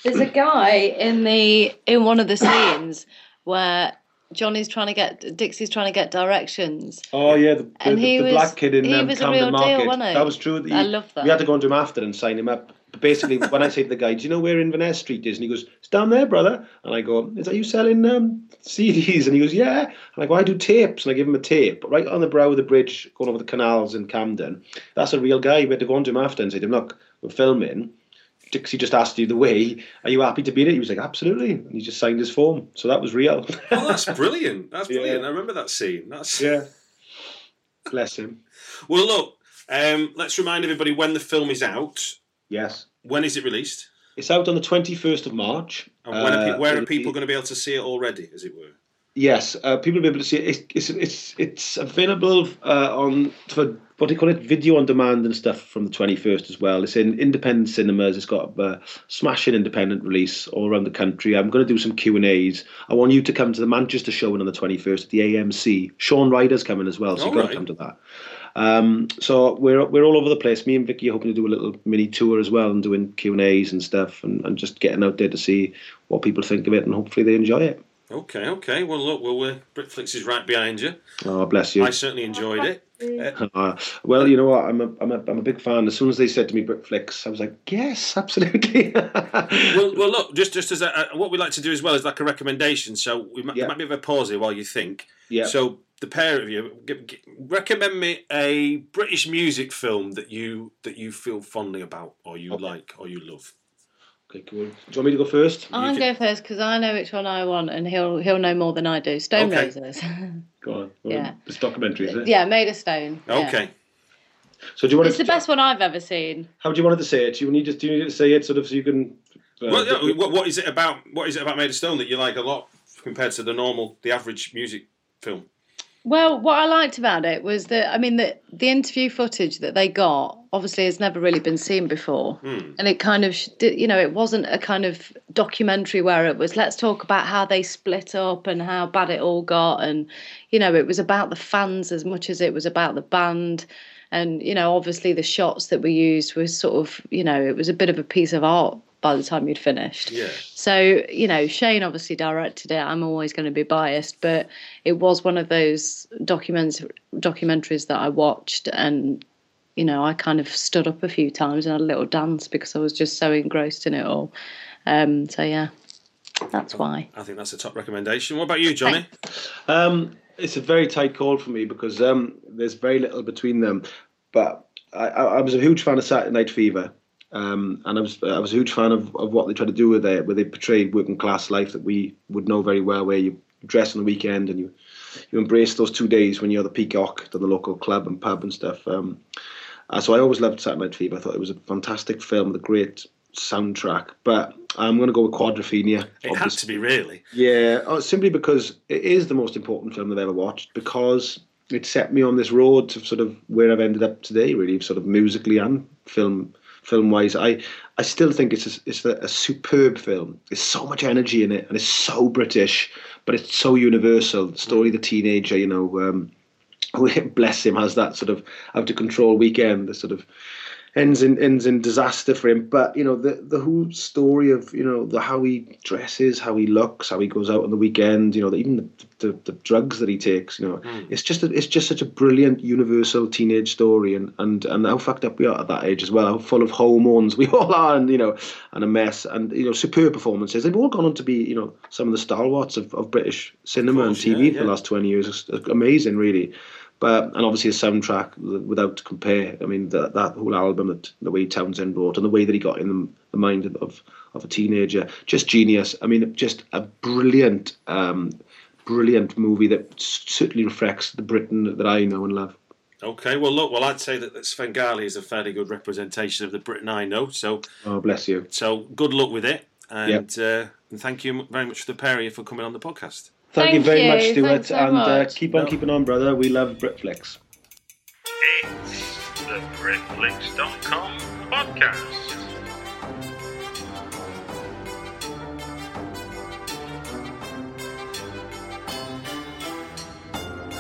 Speaker 4: There's a guy in the in one of the scenes where Jonny's trying to get Dixie's trying to get directions.
Speaker 3: Oh yeah, the, the,
Speaker 4: And he
Speaker 3: the
Speaker 4: was-
Speaker 3: black kid in
Speaker 4: he
Speaker 3: um,
Speaker 4: was a
Speaker 3: Camden
Speaker 4: real deal,
Speaker 3: Market.
Speaker 4: wasn't he?
Speaker 3: That was true.
Speaker 4: I love that.
Speaker 3: We had to go into him after and sign him up But basically, when I say to the guy, "Do you know where Inverness Street is?" and he goes, "It's down there, brother." And I go, "Is that you selling um, CDs?" And he goes, "Yeah." And I go, "I do tapes," and I give him a tape right on the brow of the bridge, going over the canals in Camden. That's a real guy. We had to go on to him after and say to him, "Look, we're filming." Dixie just asked you the way. Are you happy to be in it? He was like, absolutely. And he just signed his form. So that was real.
Speaker 2: Oh, that's brilliant. That's
Speaker 3: Yeah.
Speaker 2: brilliant. I remember that scene. That's
Speaker 3: yeah. Bless him.
Speaker 2: Well, look. Um, let's remind everybody when the film is out.
Speaker 3: Yes.
Speaker 2: When is it released?
Speaker 3: It's out on the 21st of March.
Speaker 2: And when are
Speaker 3: Uh,
Speaker 2: pe- where are people going to be able to see it already, as it were?
Speaker 3: Yes, uh, people will be able to see it. It's, it's, it's, available uh, on for what do you call it, video on demand and stuff from the 21st as well. It's in independent cinemas. It's got a smashing independent release all around the country. I'm going to do some Q and A's. I want you to come to the Manchester showing on the 21st at the AMC. Shaun Ryder's coming as well, so
Speaker 2: All
Speaker 3: you've got
Speaker 2: right.
Speaker 3: to come to that. Um, so we're we're all over the place. Me and Vicky are hoping to do a little mini tour as well and doing Q and A's and stuff, and, and just getting out there to see what people think of it, and hopefully they enjoy it.
Speaker 2: Okay, okay. Well, look, well, Britflicks is right behind you.
Speaker 3: Oh, bless you.
Speaker 2: I certainly enjoyed it. Uh,
Speaker 3: well, you know what? I'm a, I'm a, I'm a big fan. As soon as they said to me Britflicks, I was like, yes, absolutely.
Speaker 2: well, well, look, just just as a, what we like to do as well is like a recommendation. So we might,
Speaker 3: Yeah.
Speaker 2: might be a bit of a pause here while you think.
Speaker 3: yeah.
Speaker 2: So the pair of you, g- g- recommend me a British music film that you that you feel fondly about, or you
Speaker 3: Okay.
Speaker 2: like, or you love.
Speaker 3: Okay, cool. Do you want me to go first?
Speaker 4: I'm
Speaker 2: can-
Speaker 4: going first because I know which one I want, and he'll he'll know more than I do. Stone
Speaker 2: Okay.
Speaker 4: Roses.
Speaker 3: Go on. Well,
Speaker 4: Yeah.
Speaker 3: It's documentary, is it?
Speaker 4: yeah, made of stone. yeah.
Speaker 2: Okay.
Speaker 3: So do you want
Speaker 4: It's
Speaker 3: to?
Speaker 4: the best one I've ever seen.
Speaker 3: How do you want it to say it? Do you need to do you need to say it sort of so you can? Uh,
Speaker 2: well, yeah, what, what is it about? What is it about Made of Stone that you like a lot compared to the normal, the average music film?
Speaker 4: Well, what I liked about it was that I mean the the interview footage that they got obviously has never really been seen before,
Speaker 2: Hmm.
Speaker 4: and it kind of you know it wasn't a kind of documentary where it was let's talk about how they split up and how bad it all got, and you know it was about the fans as much as it was about the band, and you know obviously the shots that were used was sort of you know it was a bit of a piece of art by the time you'd finished.
Speaker 2: Yeah.
Speaker 4: So, you know, Shane obviously directed it. I'm always going to be biased, but it was one of those documents documentaries that I watched and you know, I kind of stood up a few times and had a little dance because I was just so engrossed in it all. Um, so yeah. That's why.
Speaker 2: I think that's a top recommendation. What about you, Jonny?
Speaker 3: Um, it's a very tight call for me because um, there's very little between them. But I, I, I was a huge fan of Saturday Night Fever, um, and I was I was a huge fan of, of what they tried to do with it, where they portrayed working class life that we would know very well, where you dress on the weekend and you you embrace those two days when you're the peacock to the local club and pub and stuff. Um, uh, so I always loved Night Fever. I thought it was a fantastic film with a great soundtrack. But I'm going to go with Quadrophenia.
Speaker 2: It had to be really.
Speaker 3: Yeah, oh, simply because it is the most important film I've ever watched because it set me on this road to sort of where I've ended up today, really, sort of musically and film film wise. I I still think it's a, it's a, a superb film. There's so much energy in it, and it's so British, but it's so universal. The story of the teenager, you know, um, bless him has that sort of out of control weekend. The sort of ends in ends in disaster for him. But you know the the whole story of you know the how he dresses, how he looks, how he goes out on the weekend. You know the, even the, the the drugs that he takes. You know hmm. it's just a, it's just such a brilliant universal teenage story, and and and how fucked up we are at that age as well. How full of hormones we all are, and you know and a mess, and you know superb performances. They've all gone on to be you know some of the stalwarts of, of British cinema
Speaker 2: course,
Speaker 3: and TV
Speaker 2: yeah,
Speaker 3: for the last twenty years. It's uh, amazing, really. But and obviously a soundtrack without compare. I mean that that whole album that the way Townshend wrote and the way that he got in the, mind of, of a teenager, just genius. I mean, just a brilliant, um, brilliant movie that certainly reflects the Britain that I know and love.
Speaker 2: Okay, well, look, well, I'd say that, that Svengali is a fairly good representation of the Britain I know. So,
Speaker 3: Oh, bless you.
Speaker 2: so good luck with it, and, uh, and thank you very much for the pair of you for coming on the podcast.
Speaker 3: Thank, you very
Speaker 4: you.
Speaker 3: much, Stuart,
Speaker 4: so
Speaker 3: and uh, keep on
Speaker 2: No.
Speaker 3: keeping on, brother. We love Britflicks.
Speaker 1: It's the Britflicks.com podcast.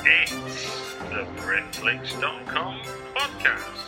Speaker 1: It's the Britflicks.com podcast.